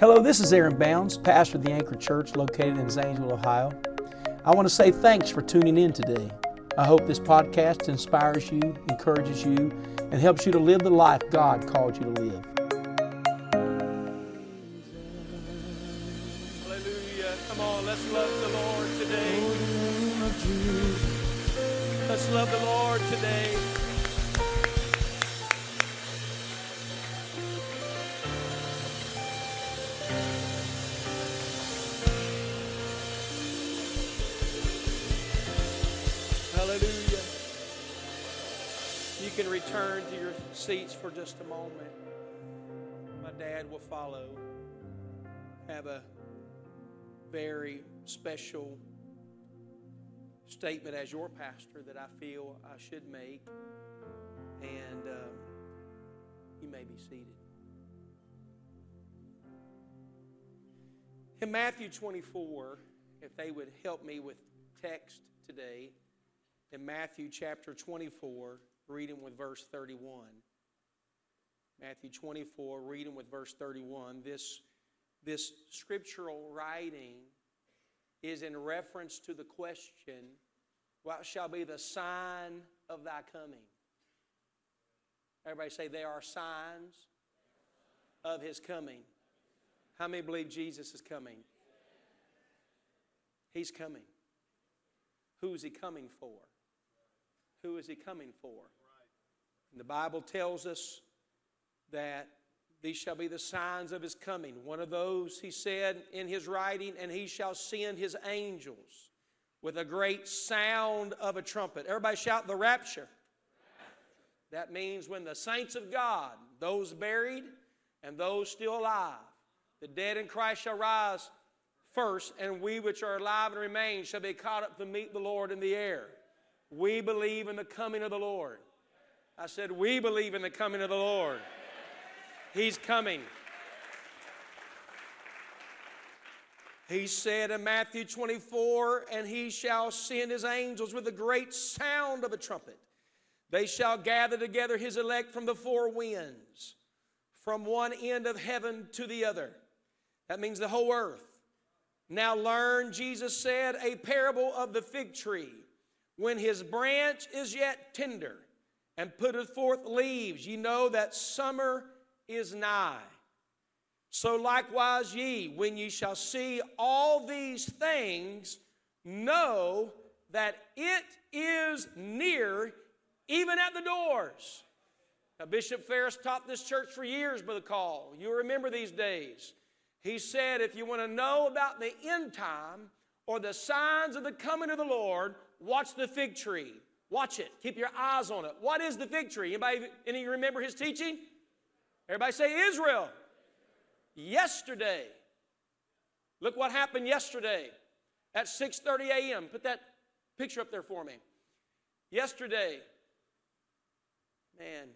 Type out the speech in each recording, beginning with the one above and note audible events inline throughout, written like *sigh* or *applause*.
Hello, this is Aaron Bounds, pastor of the Anchor Church located in Zanesville, Ohio. I want to say thanks for tuning in today. I hope this podcast inspires you, encourages you, and helps you to live the life God called you to live. Hallelujah. Come on, let's love the Lord today. Let's love the Lord today. Return to your seats for just a moment. My dad will follow. Have a very special statement as your pastor that I feel I should make. And um, you may be seated. In Matthew 24, if they would help me with text today, in Matthew chapter 24, reading with verse 31. Matthew 24, reading with verse 31. This, this scriptural writing is in reference to the question, What shall be the sign of thy coming? Everybody say, There are signs of his coming. How many believe Jesus is coming? He's coming. Who is he coming for? Who is he coming for? And the Bible tells us that these shall be the signs of his coming. One of those, he said in his writing, and he shall send his angels with a great sound of a trumpet. Everybody shout the rapture. That means when the saints of God, those buried and those still alive, the dead in Christ shall rise first, and we which are alive and remain shall be caught up to meet the Lord in the air. We believe in the coming of the Lord. I said, We believe in the coming of the Lord. He's coming. He said in Matthew 24, and he shall send his angels with a great sound of a trumpet. They shall gather together his elect from the four winds, from one end of heaven to the other. That means the whole earth. Now learn, Jesus said, a parable of the fig tree. When his branch is yet tender and putteth forth leaves, ye know that summer is nigh. So likewise, ye, when ye shall see all these things, know that it is near, even at the doors. Now, Bishop Ferris taught this church for years, by the Call. You remember these days. He said, if you want to know about the end time or the signs of the coming of the Lord, watch the fig tree. Watch it. Keep your eyes on it. What is the tree? Anybody any remember his teaching? Everybody say Israel. Yesterday. Look what happened yesterday at 6:30 a.m. Put that picture up there for me. Yesterday. Man,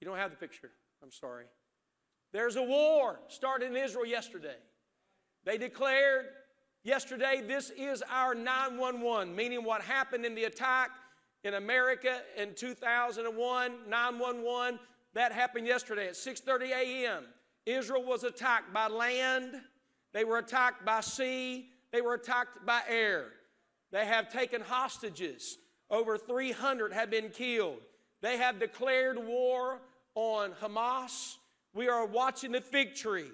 you don't have the picture. I'm sorry. There's a war started in Israel yesterday. They declared yesterday this is our 911, meaning what happened in the attack in America in 2001, 911, that happened yesterday at 6:30 a.m. Israel was attacked by land, they were attacked by sea, they were attacked by air. They have taken hostages. Over 300 have been killed. They have declared war on Hamas. We are watching the fig tree.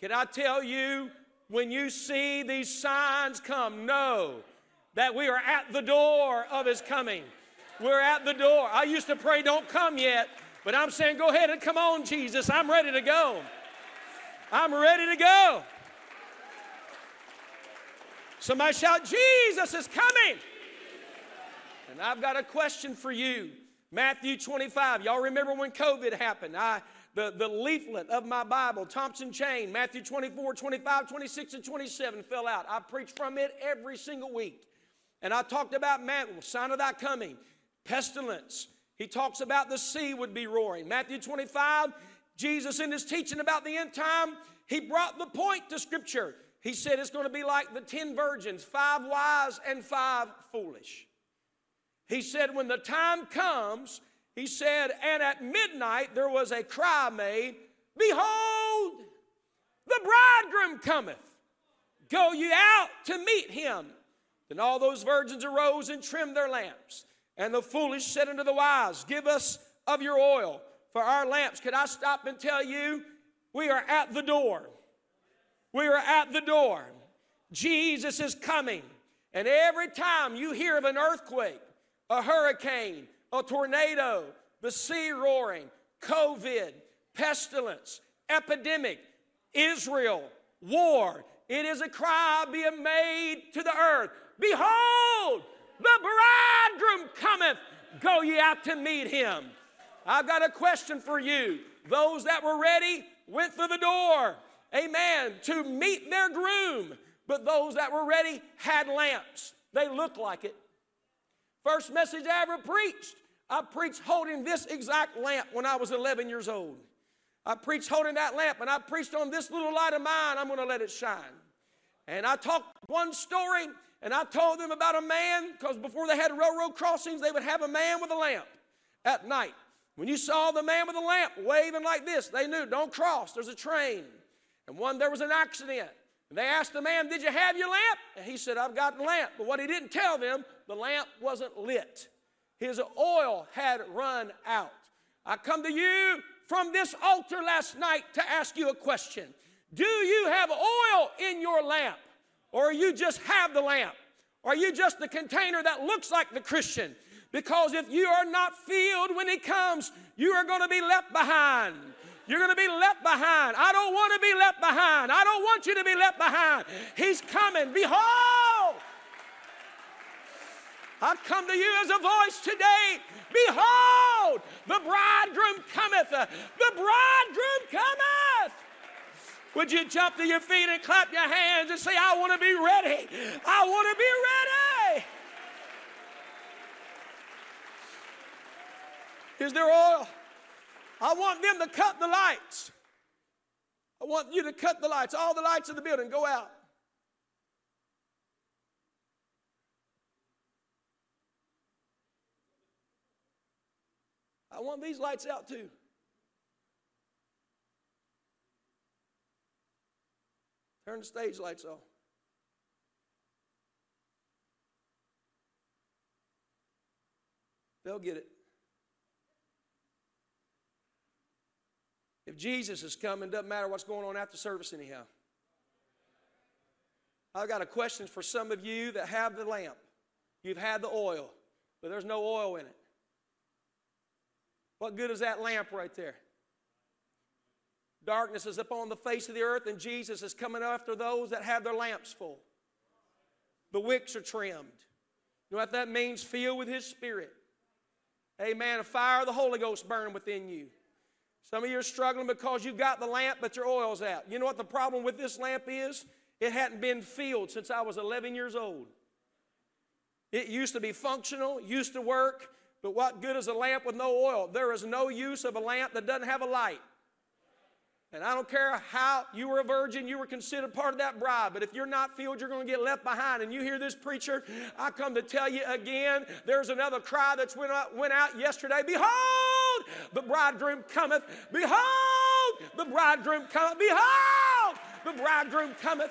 Can I tell you, when you see these signs come, know that we are at the door of His coming. We're at the door. I used to pray, don't come yet, but I'm saying, go ahead and come on, Jesus. I'm ready to go. I'm ready to go. Somebody shout, Jesus is coming. And I've got a question for you. Matthew 25. Y'all remember when COVID happened? I the, the leaflet of my Bible, Thompson Chain, Matthew 24, 25, 26, and 27 fell out. I preach from it every single week. And I talked about Matthew, sign of thy coming, pestilence. He talks about the sea would be roaring. Matthew 25, Jesus in his teaching about the end time, he brought the point to Scripture. He said it's going to be like the ten virgins, five wise and five foolish. He said, when the time comes, he said, and at midnight there was a cry made, Behold, the bridegroom cometh. Go ye out to meet him. Then all those virgins arose and trimmed their lamps. And the foolish said unto the wise, Give us of your oil for our lamps. Could I stop and tell you, we are at the door. We are at the door. Jesus is coming. And every time you hear of an earthquake, a hurricane, a tornado, the sea roaring, COVID, pestilence, epidemic, Israel, war, it is a cry being made to the earth Behold, the bridegroom cometh. Go ye out to meet him. I've got a question for you. Those that were ready went through the door, amen, to meet their groom. But those that were ready had lamps. They looked like it. First message I ever preached, I preached holding this exact lamp when I was 11 years old. I preached holding that lamp, and I preached on this little light of mine, I'm going to let it shine. And I talked one story, and I told them about a man, because before they had railroad crossings, they would have a man with a lamp at night. When you saw the man with a lamp waving like this, they knew, don't cross, there's a train. And one, there was an accident. And they asked the man, Did you have your lamp? And he said, I've got the lamp. But what he didn't tell them, the lamp wasn't lit. His oil had run out. I come to you from this altar last night to ask you a question Do you have oil in your lamp? Or you just have the lamp? Or you just the container that looks like the Christian? Because if you are not filled when He comes, you are going to be left behind. You're going to be left behind. I don't want to be left behind. I don't want you to be left behind. He's coming. Behold! I come to you as a voice today. Behold, the bridegroom cometh. The bridegroom cometh. Would you jump to your feet and clap your hands and say, I want to be ready? I want to be ready. Is there oil? I want them to cut the lights. I want you to cut the lights. All the lights in the building, go out. I want these lights out too. Turn the stage lights off. They'll get it. If Jesus is coming, doesn't matter what's going on after service, anyhow. I've got a question for some of you that have the lamp. You've had the oil, but there's no oil in it. What good is that lamp right there? Darkness is upon the face of the earth, and Jesus is coming after those that have their lamps full. The wicks are trimmed. You know what that means? Filled with His Spirit. Amen. A fire of the Holy Ghost burning within you. Some of you are struggling because you've got the lamp, but your oil's out. You know what the problem with this lamp is? It hadn't been filled since I was 11 years old. It used to be functional, used to work, but what good is a lamp with no oil? There is no use of a lamp that doesn't have a light. And I don't care how you were a virgin, you were considered part of that bride. But if you're not filled, you're going to get left behind. And you hear this preacher, I come to tell you again, there's another cry that's went out, went out yesterday. Behold, the bridegroom cometh. Behold, the bridegroom cometh. Behold, the bridegroom cometh.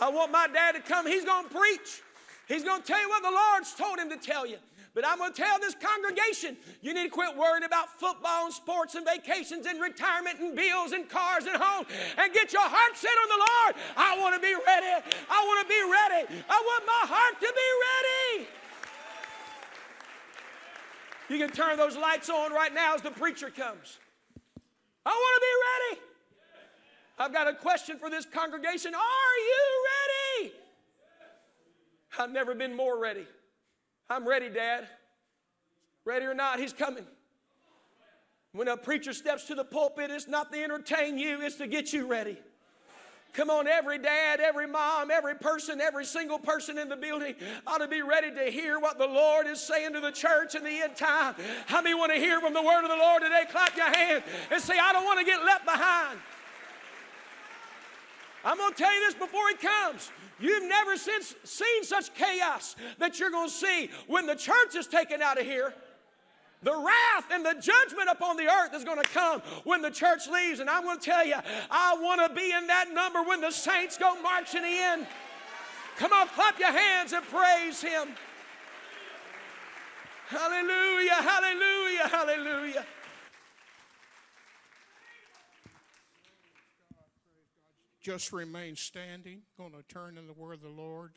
I want my dad to come. He's going to preach. He's going to tell you what the Lord's told him to tell you. But I'm going to tell this congregation you need to quit worrying about football and sports and vacations and retirement and bills and cars and home and get your heart set on the Lord. I want to be ready. I want to be ready. I want my heart to be ready. You can turn those lights on right now as the preacher comes. I want to be ready. I've got a question for this congregation. Are you ready? I've never been more ready. I'm ready, Dad. Ready or not, He's coming. When a preacher steps to the pulpit, it's not to entertain you, it's to get you ready. Come on, every dad, every mom, every person, every single person in the building ought to be ready to hear what the Lord is saying to the church in the end time. How many want to hear from the word of the Lord today? Clap your hand and say, I don't want to get left behind. I'm going to tell you this before He comes. You've never since seen such chaos that you're going to see when the church is taken out of here. The wrath and the judgment upon the earth is going to come when the church leaves. And I'm going to tell you, I want to be in that number when the saints go marching in. Come on, clap your hands and praise Him. Hallelujah, hallelujah, hallelujah. Just remain standing. Going to turn in the word of the Lord.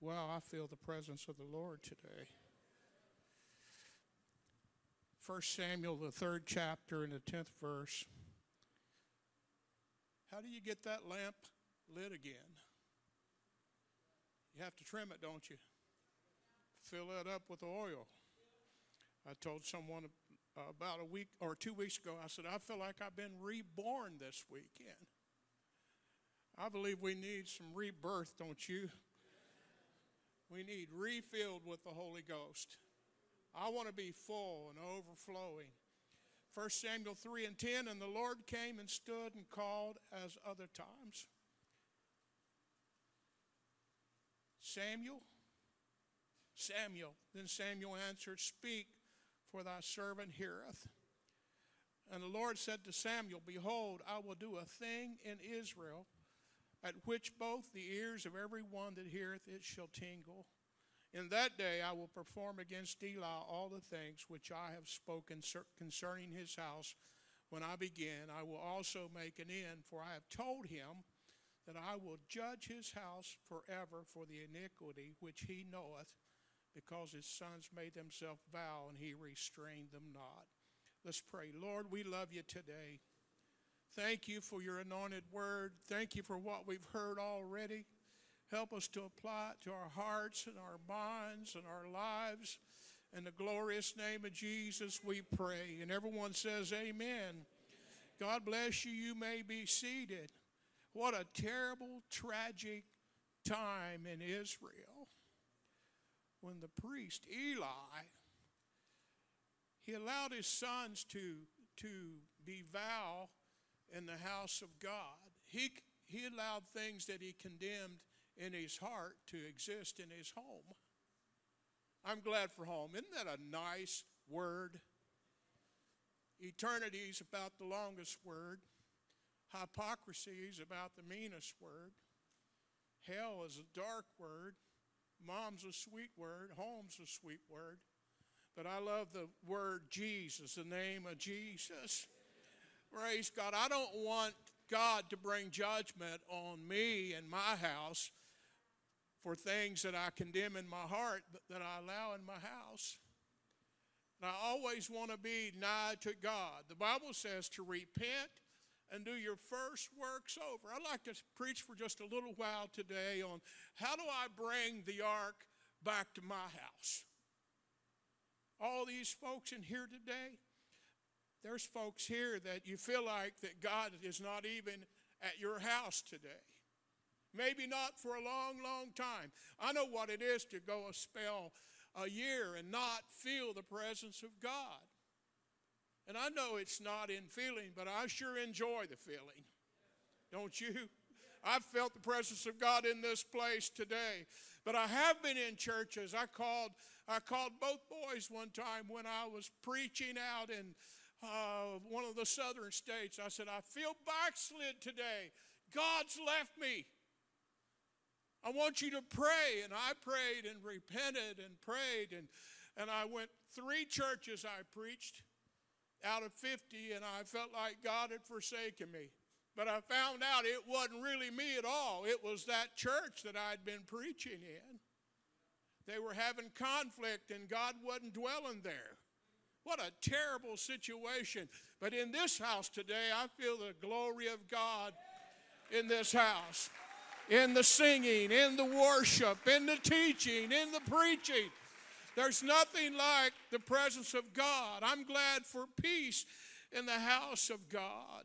Wow, I feel the presence of the Lord today. 1 Samuel, the third chapter, and the 10th verse. How do you get that lamp lit again? You have to trim it, don't you? Fill it up with oil. I told someone about a week or two weeks ago, I said, I feel like I've been reborn this weekend. I believe we need some rebirth, don't you? We need refilled with the Holy Ghost. I want to be full and overflowing. 1 Samuel 3 and 10, and the Lord came and stood and called as other times. Samuel, Samuel. Then Samuel answered, Speak, for thy servant heareth. And the Lord said to Samuel, Behold, I will do a thing in Israel at which both the ears of every one that heareth it shall tingle. In that day I will perform against Eli all the things which I have spoken concerning his house. When I begin, I will also make an end, for I have told him that I will judge his house forever for the iniquity which he knoweth, because his sons made themselves vow, and he restrained them not. Let's pray. Lord, we love you today. Thank you for your anointed word. Thank you for what we've heard already. Help us to apply it to our hearts and our minds and our lives. In the glorious name of Jesus, we pray. And everyone says, Amen. God bless you. You may be seated. What a terrible, tragic time in Israel when the priest Eli he allowed his sons to to be vow in the house of God. He he allowed things that he condemned in his heart to exist in his home. I'm glad for home. Isn't that a nice word? Eternity is about the longest word. Hypocrisy is about the meanest word. Hell is a dark word. Mom's a sweet word. Home's a sweet word. But I love the word Jesus, the name of Jesus. Praise God. I don't want God to bring judgment on me and my house for things that I condemn in my heart that I allow in my house. And I always want to be nigh to God. The Bible says to repent and do your first works over. I'd like to preach for just a little while today on how do I bring the ark back to my house. All these folks in here today, there's folks here that you feel like that God is not even at your house today. Maybe not for a long, long time. I know what it is to go a spell a year and not feel the presence of God. And I know it's not in feeling, but I sure enjoy the feeling. Don't you? I've felt the presence of God in this place today. But I have been in churches. I called I called both boys one time when I was preaching out in uh, one of the southern states. I said, I feel backslid today. God's left me. I want you to pray. And I prayed and repented and prayed. And, and I went three churches I preached out of 50, and I felt like God had forsaken me. But I found out it wasn't really me at all. It was that church that I'd been preaching in. They were having conflict, and God wasn't dwelling there. What a terrible situation. But in this house today, I feel the glory of God in this house in the singing, in the worship, in the teaching, in the preaching. There's nothing like the presence of God. I'm glad for peace in the house of God.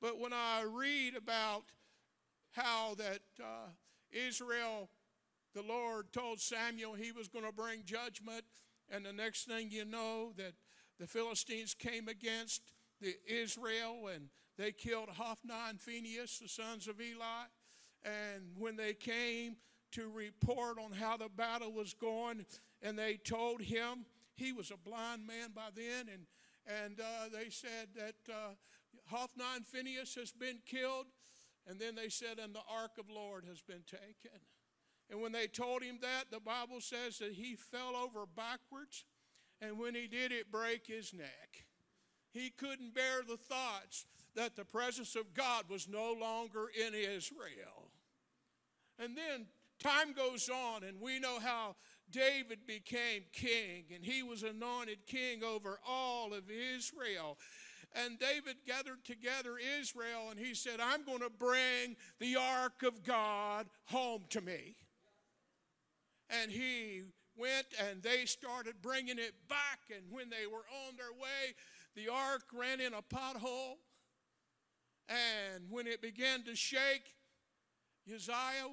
But when I read about how that uh, Israel, the Lord told Samuel he was going to bring judgment, and the next thing you know, that the Philistines came against the Israel and they killed Hophni and Phinehas, the sons of Eli. And when they came to report on how the battle was going, and they told him, he was a blind man by then, and, and uh, they said that uh, Hophni and Phinehas has been killed. And then they said, and the ark of Lord has been taken. And when they told him that, the Bible says that he fell over backwards, and when he did, it break his neck. He couldn't bear the thoughts that the presence of God was no longer in Israel. And then time goes on, and we know how David became king, and he was anointed king over all of Israel. And David gathered together Israel, and he said, I'm going to bring the ark of God home to me. And he went and they started bringing it back. And when they were on their way, the ark ran in a pothole. And when it began to shake, Uzziah,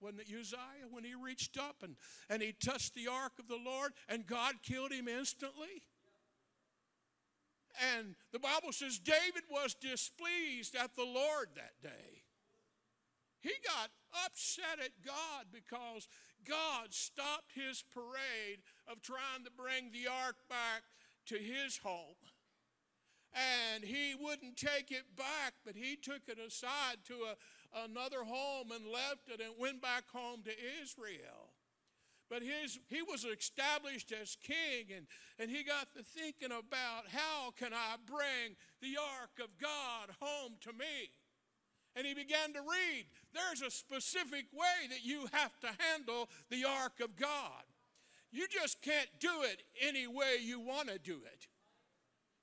when Uzziah, when he reached up and, and he touched the ark of the Lord, and God killed him instantly. And the Bible says David was displeased at the Lord that day. He got upset at God because God stopped his parade of trying to bring the ark back to his home. And he wouldn't take it back, but he took it aside to a, another home and left it and went back home to Israel. But his, he was established as king, and, and he got to thinking about how can I bring the ark of God home to me? And he began to read. There's a specific way that you have to handle the ark of God. You just can't do it any way you want to do it.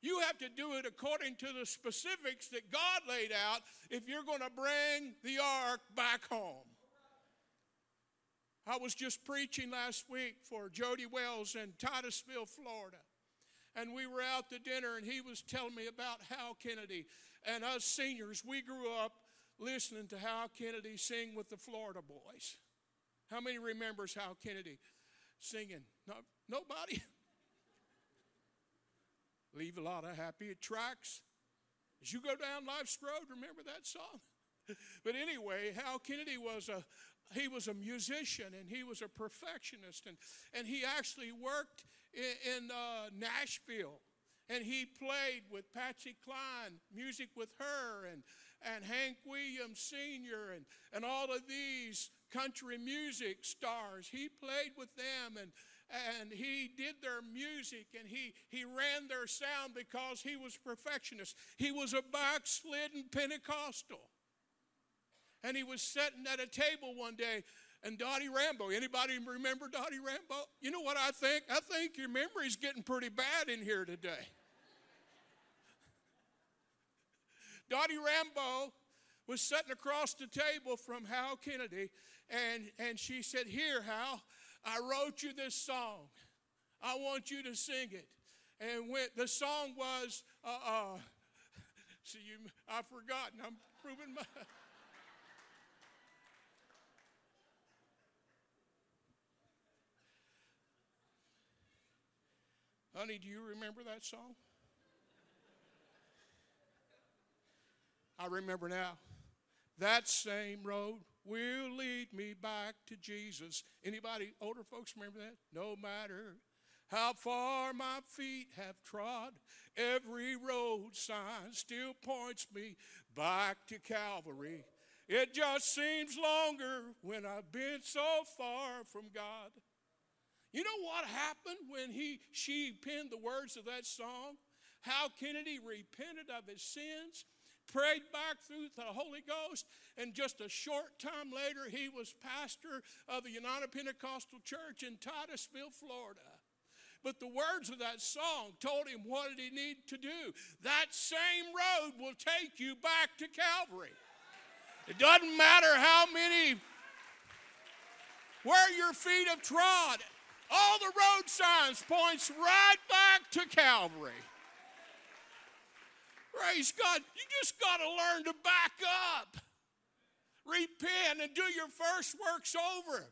You have to do it according to the specifics that God laid out if you're going to bring the ark back home. I was just preaching last week for Jody Wells in Titusville, Florida. And we were out to dinner, and he was telling me about Hal Kennedy. And us seniors, we grew up listening to Hal Kennedy sing with the Florida boys. How many remembers Hal Kennedy singing? No, nobody? *laughs* Leave a lot of happy tracks. As you go down life's road, remember that song? *laughs* but anyway, Hal Kennedy was a, he was a musician and he was a perfectionist and, and he actually worked in, in uh, Nashville and he played with Patsy Cline, music with her and, and Hank Williams Sr. and, and all of these country music stars. He played with them and, and he did their music and he, he ran their sound because he was perfectionist. He was a backslidden Pentecostal. And he was sitting at a table one day, and Dottie Rambo. Anybody remember Dottie Rambo? You know what I think? I think your memory's getting pretty bad in here today. Dottie Rambo was sitting across the table from Hal Kennedy, and, and she said, Here, Hal, I wrote you this song. I want you to sing it. And when the song was, uh, uh, *laughs* see, you, I've forgotten. I'm proving my. *laughs* Honey, do you remember that song? I remember now. That same road will lead me back to Jesus. Anybody older folks remember that? No matter how far my feet have trod, every road sign still points me back to Calvary. It just seems longer when I've been so far from God. You know what happened when he she penned the words of that song? Hal Kennedy repented of his sins, prayed back through the Holy Ghost, and just a short time later he was pastor of the United Pentecostal Church in Titusville, Florida. But the words of that song told him what did he need to do. That same road will take you back to Calvary. It doesn't matter how many where your feet have trod all the road signs points right back to Calvary. Praise God. You just got to learn to back up. Repent and do your first works over.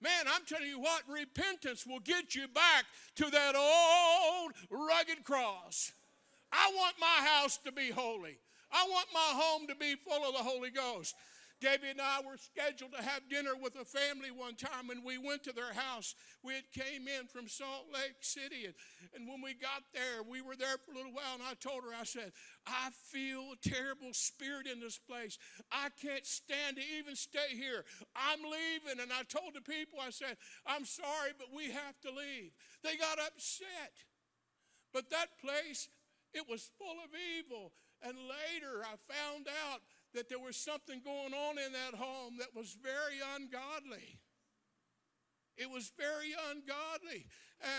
Man, I'm telling you what, repentance will get you back to that old rugged cross. I want my house to be holy. I want my home to be full of the Holy Ghost. Debbie and I were scheduled to have dinner with a family one time, and we went to their house. We had came in from Salt Lake City, and, and when we got there, we were there for a little while, and I told her, I said, I feel a terrible spirit in this place. I can't stand to even stay here. I'm leaving. And I told the people, I said, I'm sorry, but we have to leave. They got upset. But that place, it was full of evil. And later I found out that there was something going on in that home that was very ungodly. It was very ungodly.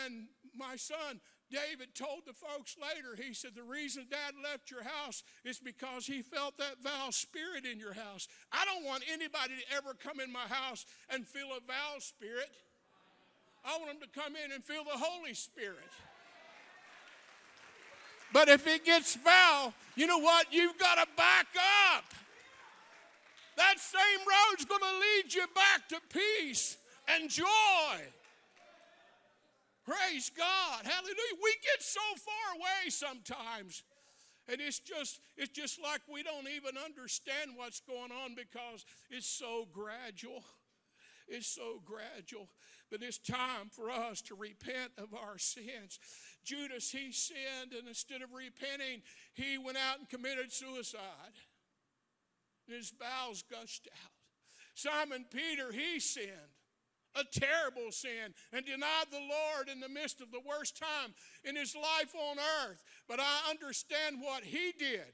And my son, David, told the folks later, he said, The reason dad left your house is because he felt that foul spirit in your house. I don't want anybody to ever come in my house and feel a foul spirit. I want them to come in and feel the Holy Spirit. But if it gets foul, you know what? You've got to back up. That same road's going to lead you back to peace and joy. Praise God. Hallelujah. We get so far away sometimes. And it's just it's just like we don't even understand what's going on because it's so gradual. It's so gradual. But it's time for us to repent of our sins. Judas, he sinned, and instead of repenting, he went out and committed suicide and his bowels gushed out. Simon Peter, he sinned a terrible sin and denied the Lord in the midst of the worst time in his life on earth. But I understand what he did.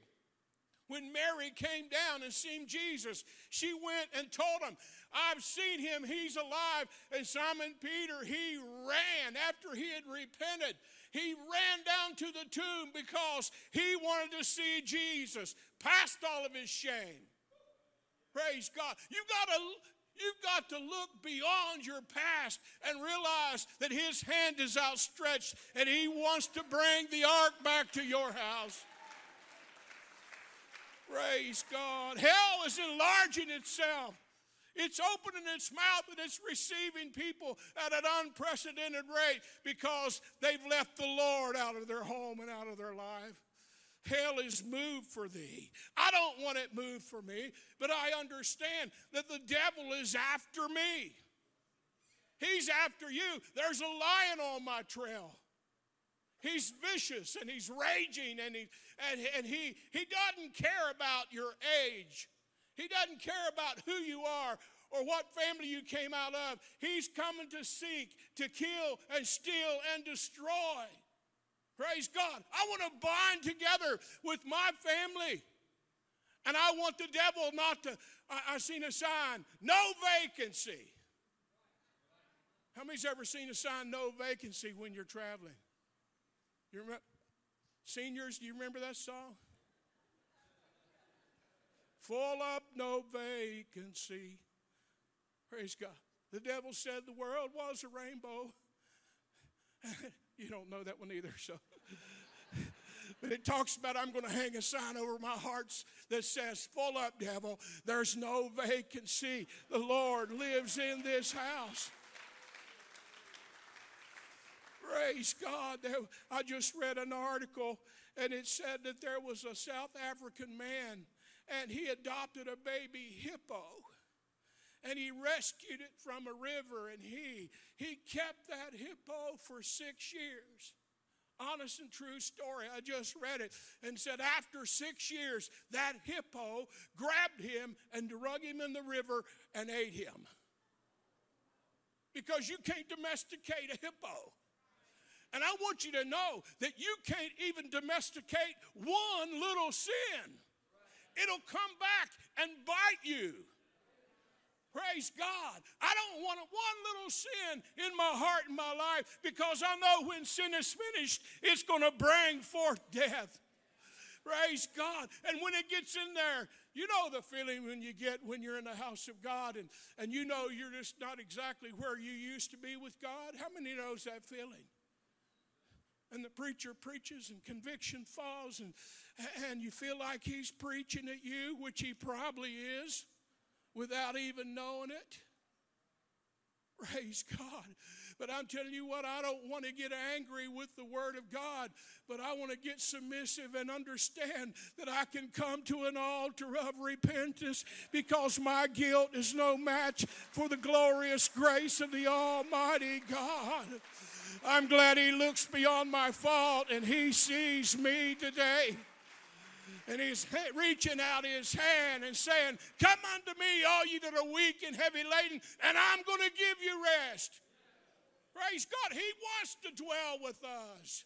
When Mary came down and seen Jesus, she went and told him, I've seen him, he's alive. And Simon Peter, he ran after he had repented. He ran down to the tomb because he wanted to see Jesus, past all of his shame. Praise God. You've got to You've got to look beyond your past and realize that His hand is outstretched and He wants to bring the ark back to your house. Praise God. Hell is enlarging itself. It's opening its mouth and it's receiving people at an unprecedented rate because they've left the Lord out of their home and out of their life. Hell is moved for thee. I don't want it moved for me, but I understand that the devil is after me. He's after you. There's a lion on my trail. He's vicious and he's raging and he, and, and he, he doesn't care about your age. He doesn't care about who you are or what family you came out of. He's coming to seek, to kill, and steal, and destroy. Praise God. I want to bind together with my family. And I want the devil not to. I, I seen a sign, no vacancy. How many's ever seen a sign, no vacancy, when you're traveling? You remember? Seniors, do you remember that song? Full up, no vacancy. Praise God. The devil said the world was a rainbow. *laughs* You don't know that one either, so. But it talks about I'm going to hang a sign over my hearts that says, Full up, devil. There's no vacancy. The Lord lives in this house. Praise God. I just read an article and it said that there was a South African man and he adopted a baby hippo and he rescued it from a river and he he kept that hippo for 6 years honest and true story i just read it and said after 6 years that hippo grabbed him and drug him in the river and ate him because you can't domesticate a hippo and I want you to know that you can't even domesticate one little sin. It'll come back and bite you. Praise God. I don't want one little sin in my heart and my life because I know when sin is finished, it's going to bring forth death. Praise God. And when it gets in there, you know the feeling when you get when you're in the house of God and, and you know you're just not exactly where you used to be with God. How many knows that feeling? And the preacher preaches and conviction falls and, and you feel like he's preaching at you, which he probably is without even knowing it. Praise God. But I'm telling you what, I don't want to get angry with the Word of God, but I want to get submissive and understand that I can come to an altar of repentance because my guilt is no match for the glorious grace of the Almighty God. I'm glad He looks beyond my fault and He sees me today. And he's reaching out his hand and saying, Come unto me, all you that are weak and heavy laden, and I'm going to give you rest. Praise God. He wants to dwell with us,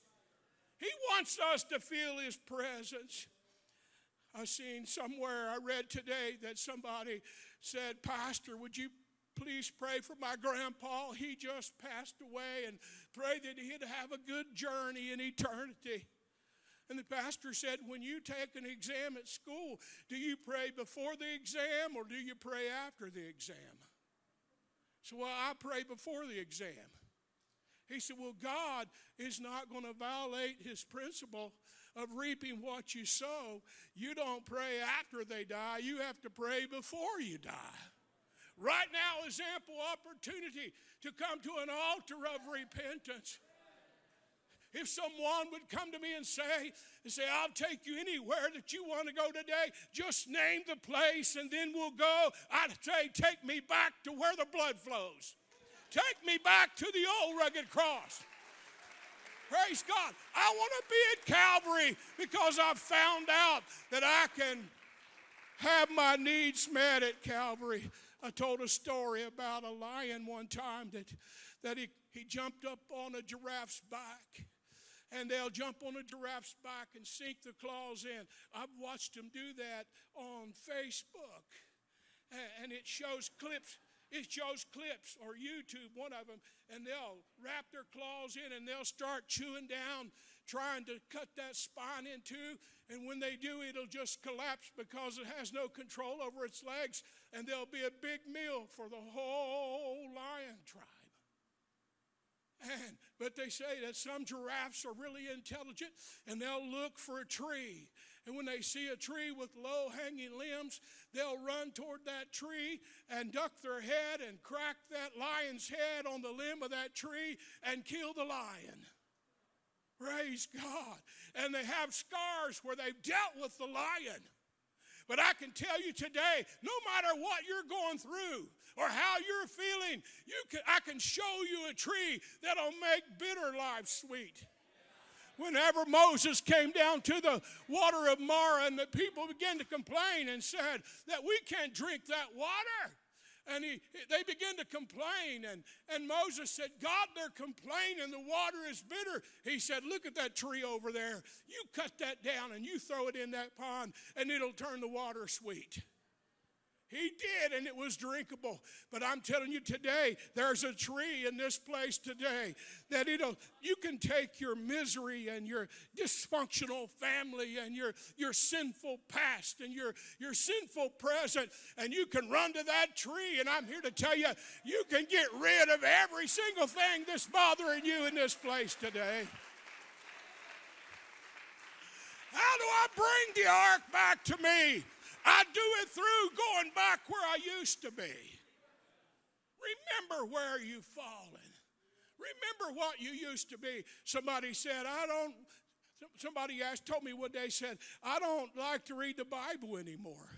He wants us to feel His presence. I seen somewhere, I read today that somebody said, Pastor, would you please pray for my grandpa? He just passed away and pray that he'd have a good journey in eternity. And the pastor said, When you take an exam at school, do you pray before the exam or do you pray after the exam? So, well, I pray before the exam. He said, Well, God is not going to violate his principle of reaping what you sow. You don't pray after they die, you have to pray before you die. Right now is ample opportunity to come to an altar of repentance. If someone would come to me and say, and say, I'll take you anywhere that you want to go today, just name the place and then we'll go. I'd say, take me back to where the blood flows. Take me back to the old rugged cross. Praise God. I want to be at Calvary because I've found out that I can have my needs met at Calvary. I told a story about a lion one time that, that he, he jumped up on a giraffe's back. And they'll jump on a giraffe's back and sink the claws in. I've watched them do that on Facebook. And it shows clips it shows clips or YouTube, one of them, and they'll wrap their claws in and they'll start chewing down, trying to cut that spine in two. And when they do, it'll just collapse because it has no control over its legs, and there'll be a big meal for the whole lion tribe. And, but they say that some giraffes are really intelligent and they'll look for a tree and when they see a tree with low hanging limbs, they'll run toward that tree and duck their head and crack that lion's head on the limb of that tree and kill the lion. Praise God. And they have scars where they've dealt with the lion. But I can tell you today, no matter what you're going through or how you're feeling, you can, I can show you a tree that'll make bitter life sweet whenever Moses came down to the water of Marah and the people began to complain and said that we can't drink that water. And he, they began to complain. And, and Moses said, God, they're complaining. The water is bitter. He said, Look at that tree over there. You cut that down and you throw it in that pond, and it'll turn the water sweet. He did, and it was drinkable. But I'm telling you today, there's a tree in this place today that it'll, you can take your misery and your dysfunctional family and your, your sinful past and your, your sinful present, and you can run to that tree. And I'm here to tell you, you can get rid of every single thing that's bothering you in this place today. How do I bring the ark back to me? I do it through going back where I used to be. Remember where you've fallen. Remember what you used to be. Somebody said, I don't, somebody asked, told me one day, said, I don't like to read the Bible anymore.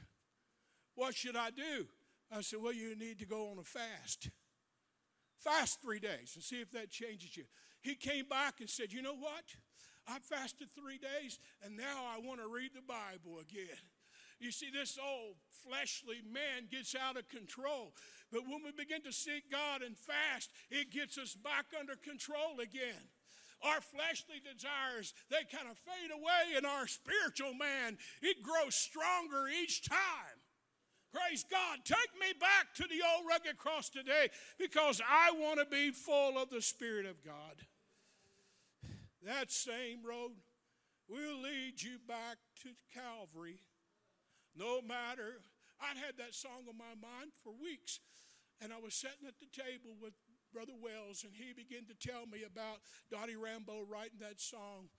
What should I do? I said, Well, you need to go on a fast. Fast three days and see if that changes you. He came back and said, You know what? I fasted three days and now I want to read the Bible again. You see, this old fleshly man gets out of control. But when we begin to seek God and fast, it gets us back under control again. Our fleshly desires, they kind of fade away, and our spiritual man, it grows stronger each time. Praise God. Take me back to the old rugged cross today because I want to be full of the Spirit of God. That same road will lead you back to Calvary no matter. I'd had that song on my mind for weeks. And I was sitting at the table with Brother Wells, and he began to tell me about Dottie Rambo writing that song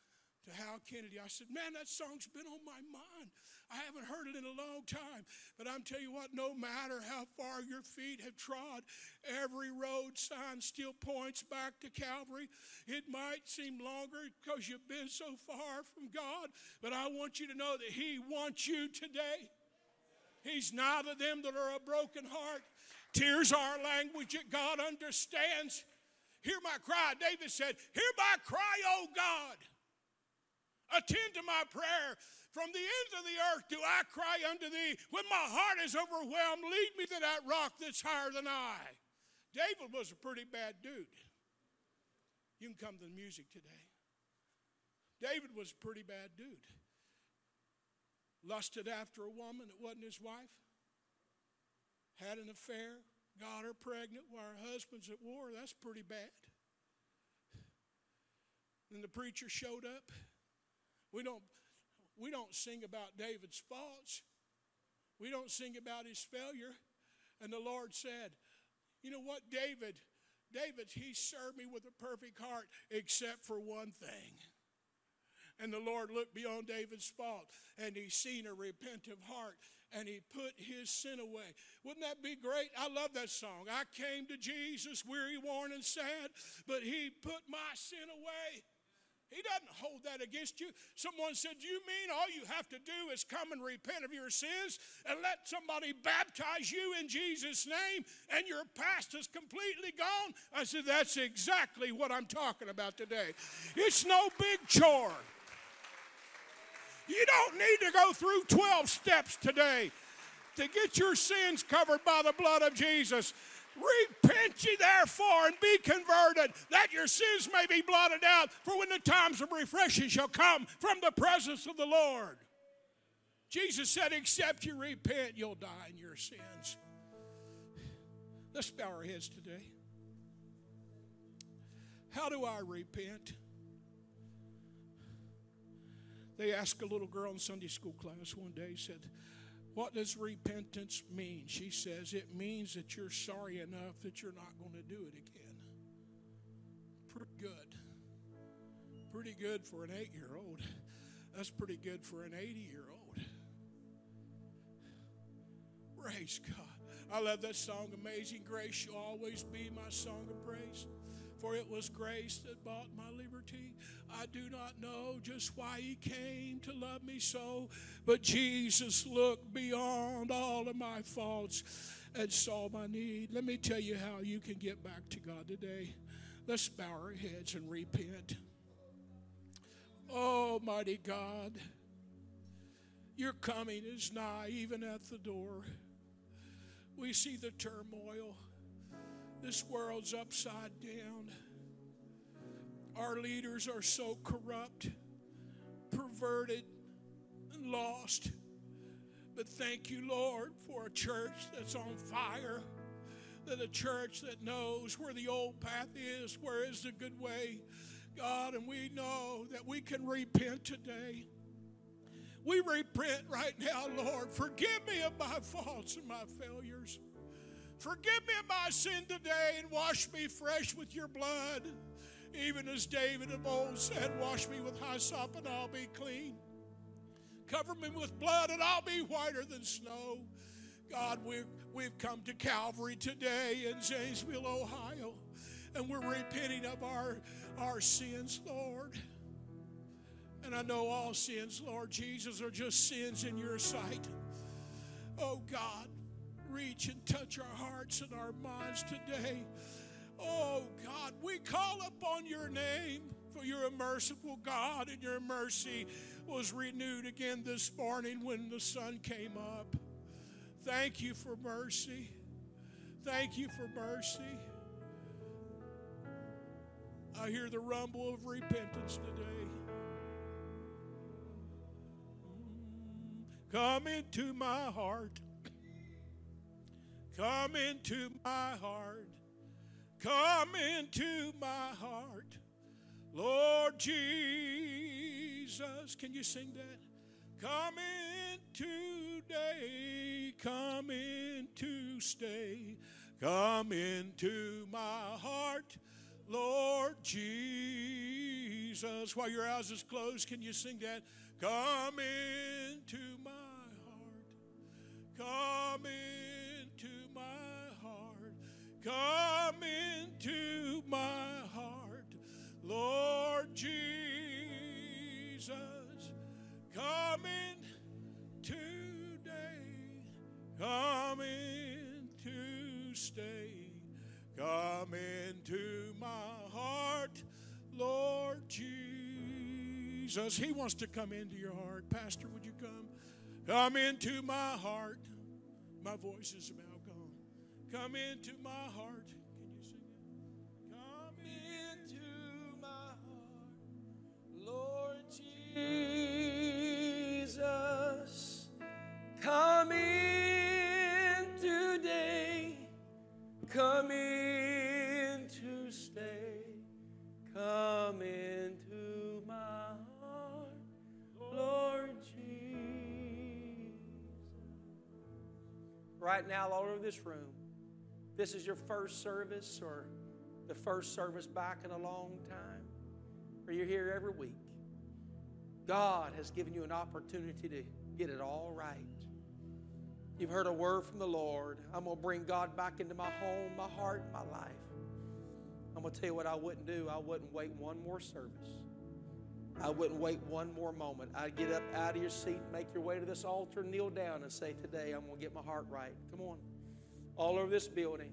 to Hal Kennedy. I said, Man, that song's been on my mind. I haven't heard it in a long time. But I'm telling you what, no matter how far your feet have trod, every road sign still points back to Calvary. It might seem longer because you've been so far from God, but I want you to know that He wants you today. He's nigh to them that are a broken heart. Tears are a language that God understands. Hear my cry. David said, Hear my cry, O God. Attend to my prayer. From the ends of the earth do I cry unto thee. When my heart is overwhelmed, lead me to that rock that's higher than I. David was a pretty bad dude. You can come to the music today. David was a pretty bad dude. Lusted after a woman that wasn't his wife, had an affair, got her pregnant while her husband's at war. That's pretty bad. Then the preacher showed up. We don't, we don't sing about David's faults. We don't sing about his failure. And the Lord said, You know what, David? David, he served me with a perfect heart, except for one thing. And the Lord looked beyond David's fault, and he seen a repentant heart, and he put his sin away. Wouldn't that be great? I love that song. I came to Jesus weary, worn, and sad, but he put my sin away. He doesn't hold that against you. Someone said, You mean all you have to do is come and repent of your sins and let somebody baptize you in Jesus' name and your past is completely gone? I said, That's exactly what I'm talking about today. It's no big chore. You don't need to go through 12 steps today to get your sins covered by the blood of Jesus. Repent ye therefore and be converted, that your sins may be blotted out, for when the times of refreshing shall come from the presence of the Lord. Jesus said, Except you repent, you'll die in your sins. Let's bow our heads today. How do I repent? They asked a little girl in Sunday school class one day, said, what does repentance mean? She says it means that you're sorry enough that you're not going to do it again. Pretty good. Pretty good for an eight year old. That's pretty good for an 80 year old. Praise God. I love that song, Amazing Grace. Shall always be my song of praise for it was grace that bought my liberty. I do not know just why he came to love me so, but Jesus looked beyond all of my faults and saw my need. Let me tell you how you can get back to God today. Let's bow our heads and repent. Almighty God, your coming is nigh, even at the door. We see the turmoil. This world's upside down. Our leaders are so corrupt, perverted, and lost. But thank you, Lord, for a church that's on fire, that a church that knows where the old path is, where is the good way. God, and we know that we can repent today. We repent right now, Lord. Forgive me of my faults and my failures. Forgive me of my sin today and wash me fresh with your blood. Even as David of old said, Wash me with hyssop and I'll be clean. Cover me with blood and I'll be whiter than snow. God, we've, we've come to Calvary today in Zanesville, Ohio, and we're repenting of our, our sins, Lord. And I know all sins, Lord Jesus, are just sins in your sight. Oh God, reach and touch our hearts and our minds today. Oh God, we call upon your name for you're a merciful God and your mercy was renewed again this morning when the sun came up. Thank you for mercy. Thank you for mercy. I hear the rumble of repentance today. Come into my heart. Come into my heart. Come into my heart. Lord Jesus. Can you sing that? Come in today. Come in to stay. Come into my heart. Lord Jesus. While your eyes is closed, can you sing that? Come into my heart. Come into my heart. Come into my heart. Lord Jesus. Come in today. Come in to stay. Come into my heart, Lord Jesus. He wants to come into your heart. Pastor, would you come? Come into my heart. My voice is about. Come into my heart. Can you sing it? Come into my heart, Lord Jesus. Come in today. Come in to stay. Come into my heart, Lord Jesus. Right now, all over this room, this is your first service or the first service back in a long time, or you're here every week. God has given you an opportunity to get it all right. You've heard a word from the Lord. I'm going to bring God back into my home, my heart, my life. I'm going to tell you what I wouldn't do. I wouldn't wait one more service. I wouldn't wait one more moment. I'd get up out of your seat, make your way to this altar, kneel down, and say, Today I'm going to get my heart right. Come on. All over this building.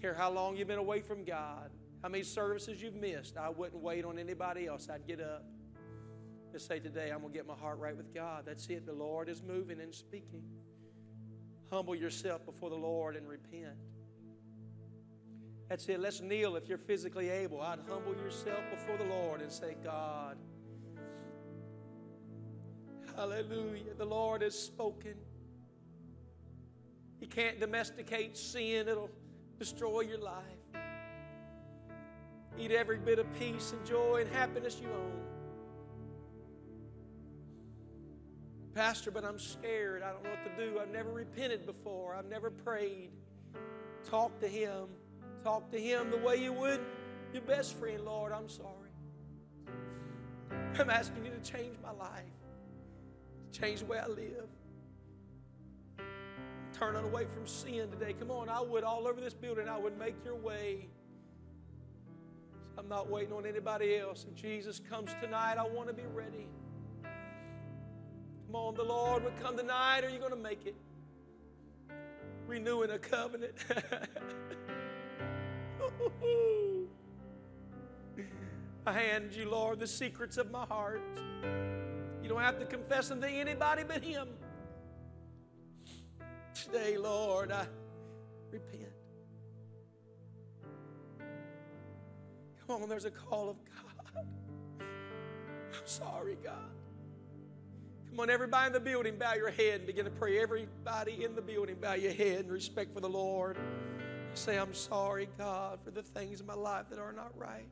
Care how long you've been away from God, how many services you've missed. I wouldn't wait on anybody else. I'd get up and say, Today I'm going to get my heart right with God. That's it. The Lord is moving and speaking. Humble yourself before the Lord and repent. That's it. Let's kneel if you're physically able. I'd humble yourself before the Lord and say, God, hallelujah. The Lord has spoken. You can't domesticate sin, it'll destroy your life. Eat every bit of peace and joy and happiness you own. Pastor, but I'm scared. I don't know what to do. I've never repented before. I've never prayed. Talk to Him. Talk to Him the way you would your best friend, Lord. I'm sorry. I'm asking you to change my life, change the way I live. Turning away from sin today. Come on, I would all over this building, I would make your way. I'm not waiting on anybody else. If Jesus comes tonight, I want to be ready. Come on, the Lord would come tonight. Are you going to make it? Renewing a covenant. *laughs* I hand you, Lord, the secrets of my heart. You don't have to confess them to anybody but Him. Today, Lord, I repent. Come on, there's a call of God. I'm sorry, God. Come on, everybody in the building, bow your head and begin to pray. Everybody in the building, bow your head in respect for the Lord. Say, I'm sorry, God, for the things in my life that are not right.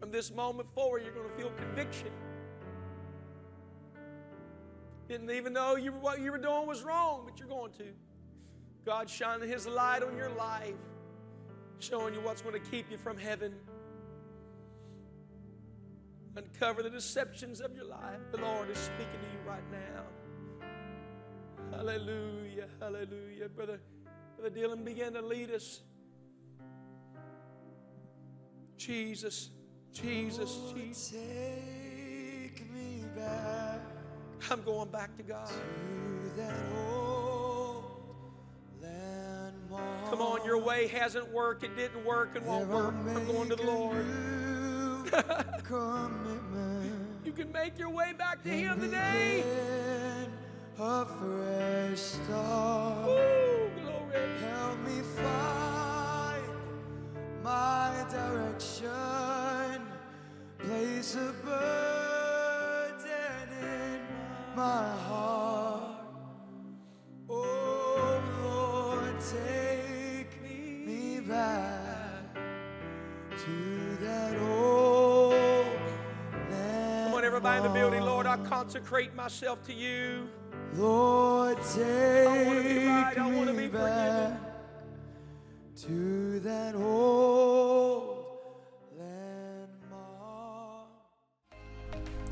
From this moment forward, you're going to feel conviction. Didn't even know you, what you were doing was wrong, but you're going to. God shining His light on your life, showing you what's going to keep you from heaven. Uncover the deceptions of your life. The Lord is speaking to you right now. Hallelujah, hallelujah. Brother, Brother Dylan began to lead us. Jesus, Jesus, oh, Jesus. Take me back I'm going back to God. to that old landmark. Come on, your way hasn't worked. It didn't work and won't work. I'm going to the Lord. *laughs* You can make your way back to Him today. A fresh start. Woo, glory. Help me find my direction. Place a burden my heart. Oh Lord, take me back to that old land. Come on, everybody in the building, Lord, I consecrate myself to you. Lord, take right. Me back to that old